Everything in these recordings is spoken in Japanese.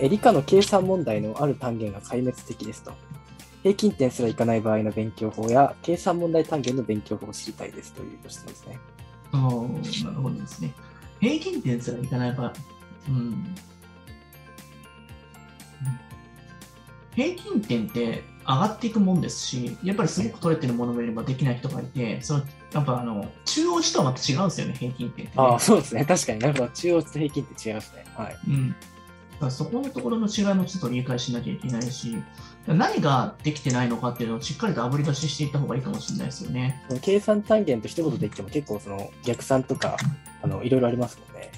え理科の計算問題のある単元が壊滅的ですと。平均点すらいかない場合の勉強法や、計算問題単元の勉強法を知りたいですというご質問ですね。ああ、なるほどですね。平均点すらいかない場合、うん。平均点って上がっていくもんですし、やっぱりすごく取れてるものもいればできない人がいて、そのやっぱあの中央値とはまた違うんですよね、平均点って、ね。ああ、そうですね。確かになるほど。中央値と平均って違いますね。はい。うん、そこのところの違いもちょっと理解しなきゃいけないし、何ができてないのかっていうのをしっかりとあぶり出ししていった方がいいかもしれないですよね。計算単元と一言で言っても結構その逆算とか、あの、いろいろありますもんね。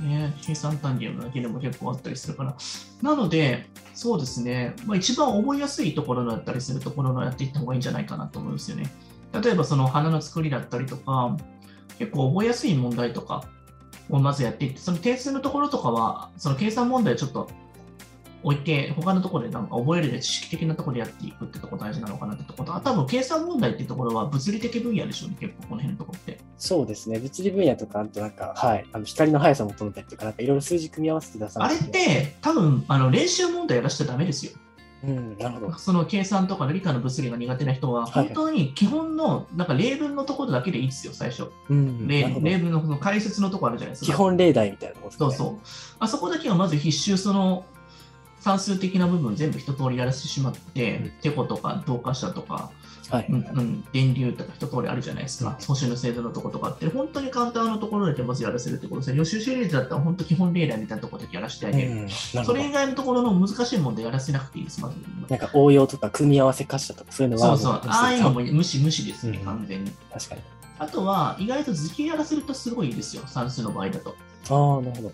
ね、計算単元だけでも結構あったりするから。なので、そうですね、まあ、一番覚えやすいところだったりするところのやっていった方がいいんじゃないかなと思うんですよね。例えばその花の作りだったりとか、結構覚えやすい問題とかをまずやっていって、その定数のところとかは、その計算問題をちょっと置いて、他のところでなんか覚えるで知識的なところでやっていくってところ大事なのかなってところと、あ多分計算問題っていうところは物理的分野でしょうね、結構この辺のところって。そうですね。物理分野とか、あとなんか、はい。あの光の速さを求めたりとか、なんかいろいろ数字組み合わせて出さあれって多分あの練習問題やらしちゃダメですよ。うん、なるほど。その計算とか理科の物理が苦手な人は、はい本当に基本のなんか例文のところだけでいいですよ、最初。うん、な例文のその解説のところあるじゃないですか。基本例題みたいなところですね。そうそう。あそこだけはまず必修その算数的な部分全部一通りやらせてしまって、うんてことか同化者とか、はい。うんうん、電流とか一通りあるじゃないですか。素子の制度のところとかって、本当に簡単なところだけまずやらせるってことですね。予習シリーズだったら本当基本例題みたいなところだけやらせてあげる。うん、なるそれ。以外のところの難しい問題やらせなくていいです、まず。なんか応用とか組み合わせ可視とかそういうのはそうそう、ああいうのも無視無視ですね、うん完全に。確かに。あとは、意外と図形やらせるとすごいいいですよ、算数の場合だと。ああ、なるほど。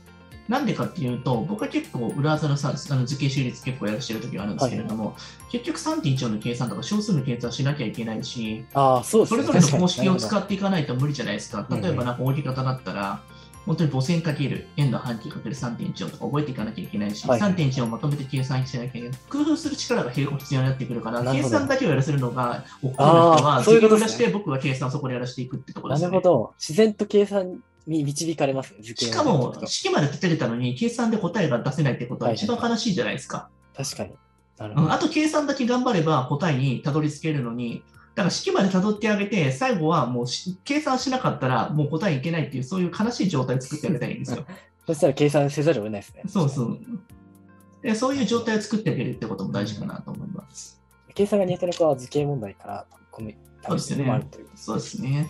なんでかっていうと、僕は結構裏技の算数あの図形修列結構やらしてる時があるんですけれども、結局3.14の計算とか小数の計算しなきゃいけないし、ああ、そうね。それぞれの公式を使っていかないと無理じゃないですか。例えばなんか大き方だったら、本当に母線かける円の半径かける3.14とか覚えていかなきゃいけないし、はい3.14をまとめて計算しなきゃいけない。工夫する力が結構必要になってくるから、計算だけをやらせるのが、億劫な人あは、ーそういうことでて僕は計算をそこでやらせていくってところに。ですね。なるほど。自然と計算に導かれますしかも式まで立てれたのに、計算で答えが出せないってことは一番悲しいじゃないですか。確かに。あと計算だけ頑張れば答えにたどり着けるのに、だから式までたどってあげて、最後はもうし計算しなかったらもう答えいけないっていう、そういう悲しい状態を作ってあげたいんですよ。そしたら計算せざるを得ないですね。そうそう。でそういう状態を作ってあげるってことも大事かなと思います。計算が苦手な子は図形問題から、この、そうですねもあるという。そうですね。